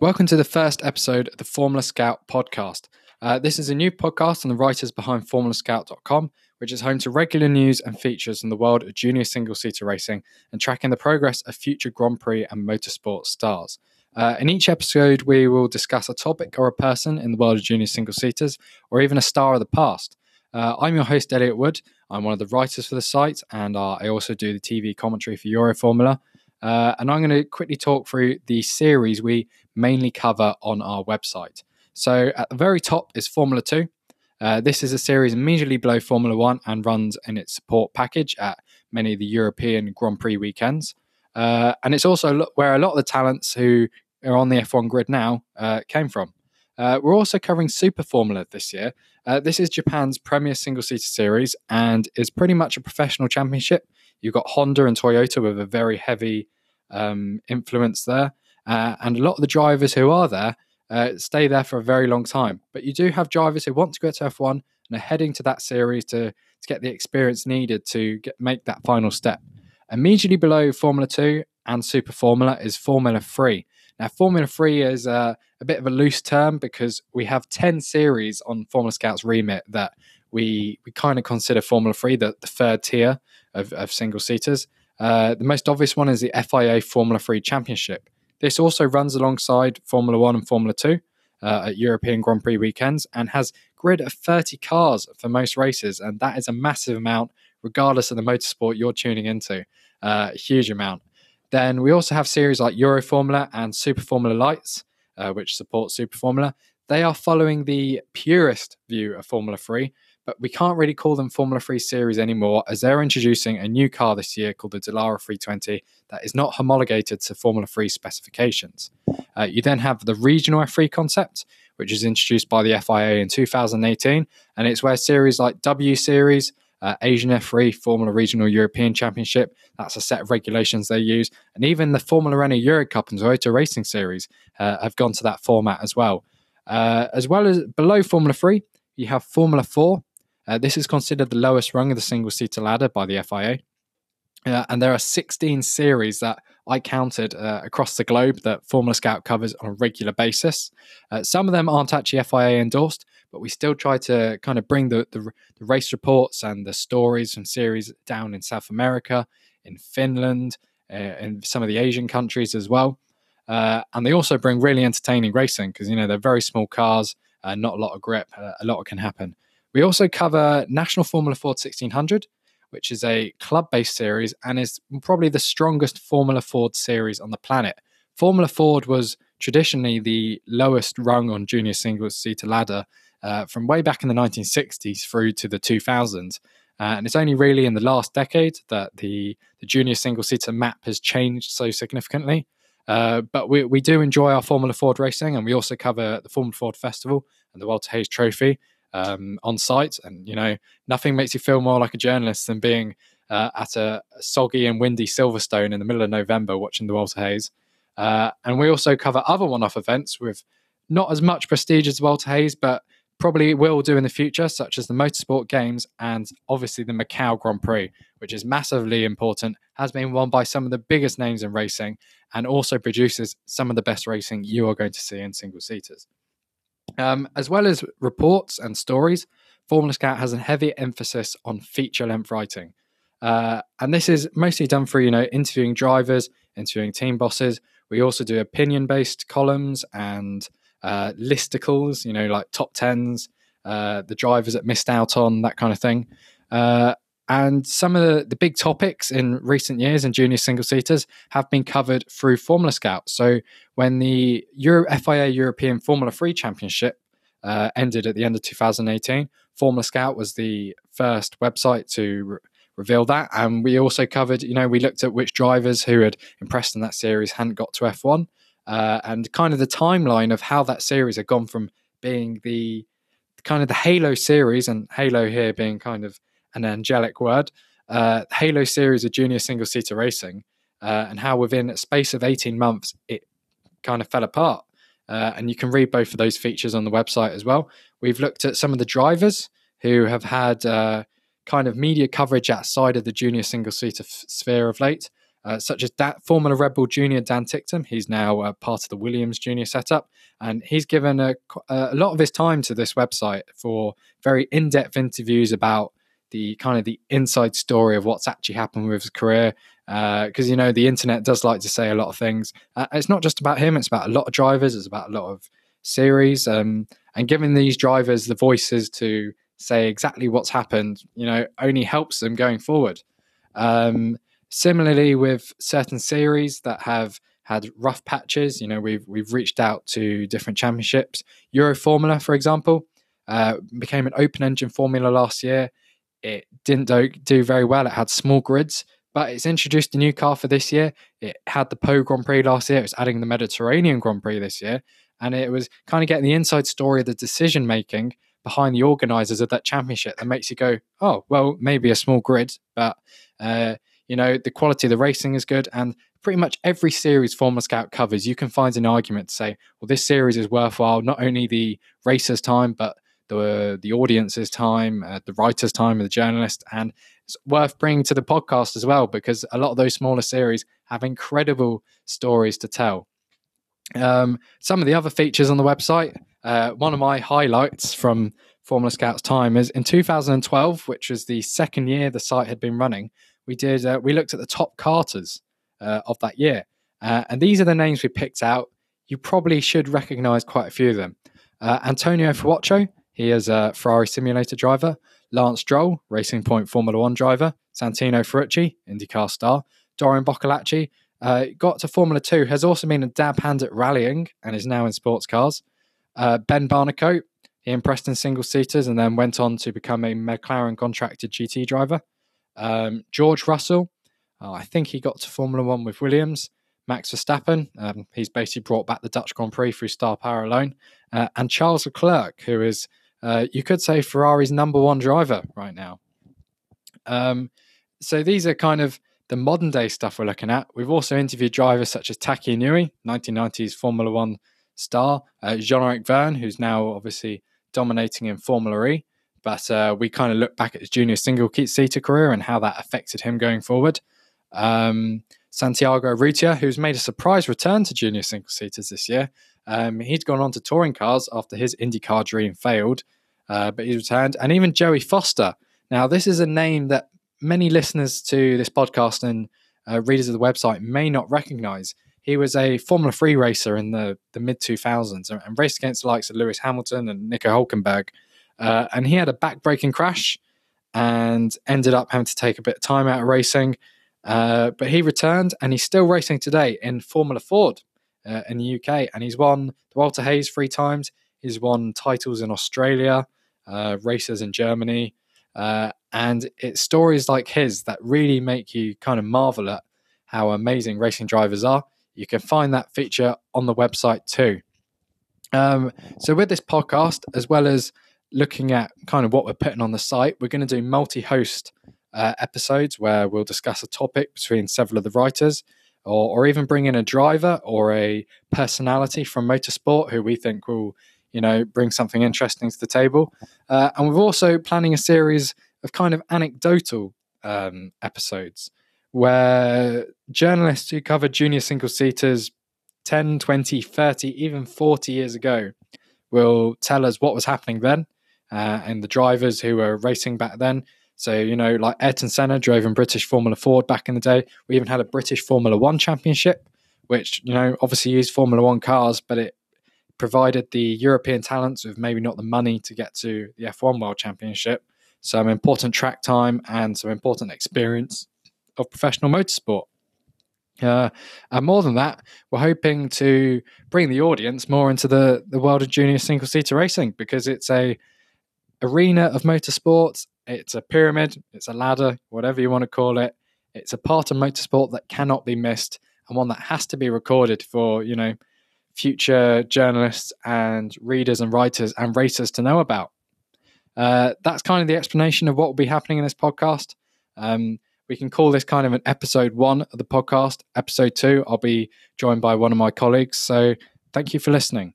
Welcome to the first episode of the Formula Scout podcast. Uh, this is a new podcast on the writers behind FormulaScout.com, which is home to regular news and features in the world of junior single seater racing and tracking the progress of future Grand Prix and motorsport stars. Uh, in each episode, we will discuss a topic or a person in the world of junior single seaters, or even a star of the past. Uh, I'm your host, Elliot Wood. I'm one of the writers for the site, and uh, I also do the TV commentary for Euroformula. Uh, and I'm going to quickly talk through the series we mainly cover on our website. So at the very top is Formula 2. Uh, this is a series immediately below Formula 1 and runs in its support package at many of the European Grand Prix weekends. Uh, and it's also where a lot of the talents who are on the F1 grid now uh, came from. Uh, we're also covering Super Formula this year. Uh, this is Japan's premier single seater series and is pretty much a professional championship. You've got Honda and Toyota with a very heavy um, influence there. Uh, and a lot of the drivers who are there uh, stay there for a very long time. But you do have drivers who want to go to F1 and are heading to that series to, to get the experience needed to get, make that final step. Immediately below Formula 2 and Super Formula is Formula 3. Now, Formula 3 is uh, a bit of a loose term because we have 10 series on Formula Scout's remit that we, we kind of consider Formula 3 the, the third tier of, of single seaters. Uh, the most obvious one is the FIA Formula 3 Championship. This also runs alongside Formula One and Formula Two uh, at European Grand Prix weekends and has grid of 30 cars for most races, and that is a massive amount, regardless of the motorsport you're tuning into. Uh, a huge amount. Then we also have series like Euro Formula and Super Formula Lights, uh, which support Super Formula. They are following the purist view of Formula 3, but we can't really call them Formula 3 series anymore as they're introducing a new car this year called the Dallara 320 that is not homologated to Formula 3 specifications. Uh, you then have the regional F3 concept, which is introduced by the FIA in 2018, and it's where series like W Series, uh, Asian F3, Formula Regional European Championship, that's a set of regulations they use, and even the Formula Renault Euro Cup and Toyota Racing Series uh, have gone to that format as well. Uh, as well as below Formula 3, you have Formula 4, uh, this is considered the lowest rung of the single seater ladder by the FIA. Uh, and there are 16 series that I counted uh, across the globe that Formula Scout covers on a regular basis. Uh, some of them aren't actually FIA endorsed, but we still try to kind of bring the, the, the race reports and the stories and series down in South America, in Finland, uh, in some of the Asian countries as well. Uh, and they also bring really entertaining racing because, you know, they're very small cars, not a lot of grip, a lot can happen. We also cover National Formula Ford 1600, which is a club based series and is probably the strongest Formula Ford series on the planet. Formula Ford was traditionally the lowest rung on junior single seater ladder uh, from way back in the 1960s through to the 2000s. Uh, and it's only really in the last decade that the, the junior single seater map has changed so significantly. Uh, but we, we do enjoy our Formula Ford racing, and we also cover the Formula Ford Festival and the Walter Hayes Trophy um, on site. And, you know, nothing makes you feel more like a journalist than being uh, at a soggy and windy Silverstone in the middle of November watching the Walter Hayes. Uh, and we also cover other one off events with not as much prestige as Walter Hayes, but probably will do in the future, such as the Motorsport Games and obviously the Macau Grand Prix, which is massively important, has been won by some of the biggest names in racing, and also produces some of the best racing you are going to see in single seaters. Um, as well as reports and stories, Formula Scout has a heavy emphasis on feature length writing. Uh, and this is mostly done through, you know, interviewing drivers, interviewing team bosses. We also do opinion based columns and uh, listicles, you know, like top tens, uh, the drivers that missed out on, that kind of thing. Uh, and some of the, the big topics in recent years in junior single seaters have been covered through Formula Scout. So when the Euro, FIA European Formula 3 Championship uh, ended at the end of 2018, Formula Scout was the first website to re- reveal that. And we also covered, you know, we looked at which drivers who had impressed in that series hadn't got to F1 uh, and kind of the timeline of how that series had gone from being the kind of the Halo series and Halo here being kind of an angelic word, uh, Halo series of junior single seater racing, uh, and how within a space of 18 months it kind of fell apart. Uh, and you can read both of those features on the website as well. We've looked at some of the drivers who have had uh, kind of media coverage outside of the junior single seater f- sphere of late. uh, such as that Formula Red Bull Junior Dan Ticktum. He's now part of the Williams Junior setup, and he's given a, a lot of his time to this website for very in-depth interviews about the kind of the inside story of what's actually happened with his career. Because uh, you know the internet does like to say a lot of things. Uh, it's not just about him; it's about a lot of drivers. It's about a lot of series, um, and giving these drivers the voices to say exactly what's happened, you know, only helps them going forward. Um, Similarly, with certain series that have had rough patches, you know, we've we've reached out to different championships. Euro Formula, for example, uh, became an open engine formula last year. It didn't do, do very well. It had small grids, but it's introduced a new car for this year. It had the Pau Grand Prix last year. It's adding the Mediterranean Grand Prix this year, and it was kind of getting the inside story of the decision making behind the organisers of that championship that makes you go, oh, well, maybe a small grid, but uh, you know, the quality of the racing is good, and pretty much every series Formula Scout covers, you can find an argument to say, well, this series is worthwhile, not only the racer's time, but the the audience's time, uh, the writer's time, the journalist, and it's worth bringing to the podcast as well because a lot of those smaller series have incredible stories to tell. Um, some of the other features on the website, uh, one of my highlights from Formula Scout's time is in 2012, which was the second year the site had been running we did uh, we looked at the top karters uh, of that year, uh, and these are the names we picked out. You probably should recognise quite a few of them. Uh, Antonio Fuoco, he is a Ferrari simulator driver. Lance Stroll, Racing Point Formula One driver. Santino Ferrucci, IndyCar star. Dorian Boccolacci, uh, got to Formula Two, has also been a dab hand at rallying and is now in sports cars. Uh, ben Barnicoat, he impressed in single seaters and then went on to become a McLaren contracted GT driver. Um, George Russell, oh, I think he got to Formula One with Williams. Max Verstappen, um, he's basically brought back the Dutch Grand Prix through star power alone. Uh, and Charles Leclerc, who is, uh, you could say, Ferrari's number one driver right now. Um, so these are kind of the modern day stuff we're looking at. We've also interviewed drivers such as Taki Inoue, 1990s Formula One star, uh, Jean Eric Vergne, who's now obviously dominating in Formula E. But uh, we kind of look back at his junior single seater career and how that affected him going forward. Um, Santiago Urrutia, who's made a surprise return to junior single seaters this year. Um, he'd gone on to touring cars after his IndyCar dream failed, uh, but he's returned. And even Joey Foster. Now, this is a name that many listeners to this podcast and uh, readers of the website may not recognize. He was a Formula 3 racer in the, the mid 2000s and, and raced against the likes of Lewis Hamilton and Nico Hulkenberg. Uh, and he had a back-breaking crash and ended up having to take a bit of time out of racing. Uh, but he returned and he's still racing today in Formula Ford uh, in the UK. And he's won the Walter Hayes three times. He's won titles in Australia, uh, races in Germany. Uh, and it's stories like his that really make you kind of marvel at how amazing racing drivers are. You can find that feature on the website too. Um, so, with this podcast, as well as looking at kind of what we're putting on the site, we're going to do multi host uh, episodes where we'll discuss a topic between several of the writers. Or, or even bring in a driver or a personality from motorsport who we think will, you know, bring something interesting to the table. Uh, and we're also planning a series of kind of anecdotal um, episodes where journalists who covered junior single seaters 10, 20, 30, even 40 years ago will tell us what was happening then uh, and the drivers who were racing back then. So, you know, like Ayrton Senna drove in British Formula Ford back in the day. We even had a British Formula One championship, which, you know, obviously used Formula One cars, but it provided the European talents with maybe not the money to get to the F1 World Championship. Some important track time and some important experience of professional motorsport. Uh, and more than that, we're hoping to bring the audience more into the, the world of junior single seater racing because it's a arena of motorsports. It's a pyramid, it's a ladder, whatever you want to call it. It's a part of motorsport that cannot be missed and one that has to be recorded for, you know, future journalists and readers and writers and racers to know about. Uh, that's kind of the explanation of what will be happening in this podcast. Um, we can call this kind of an episode one of the podcast. Episode two, I'll be joined by one of my colleagues. So thank you for listening.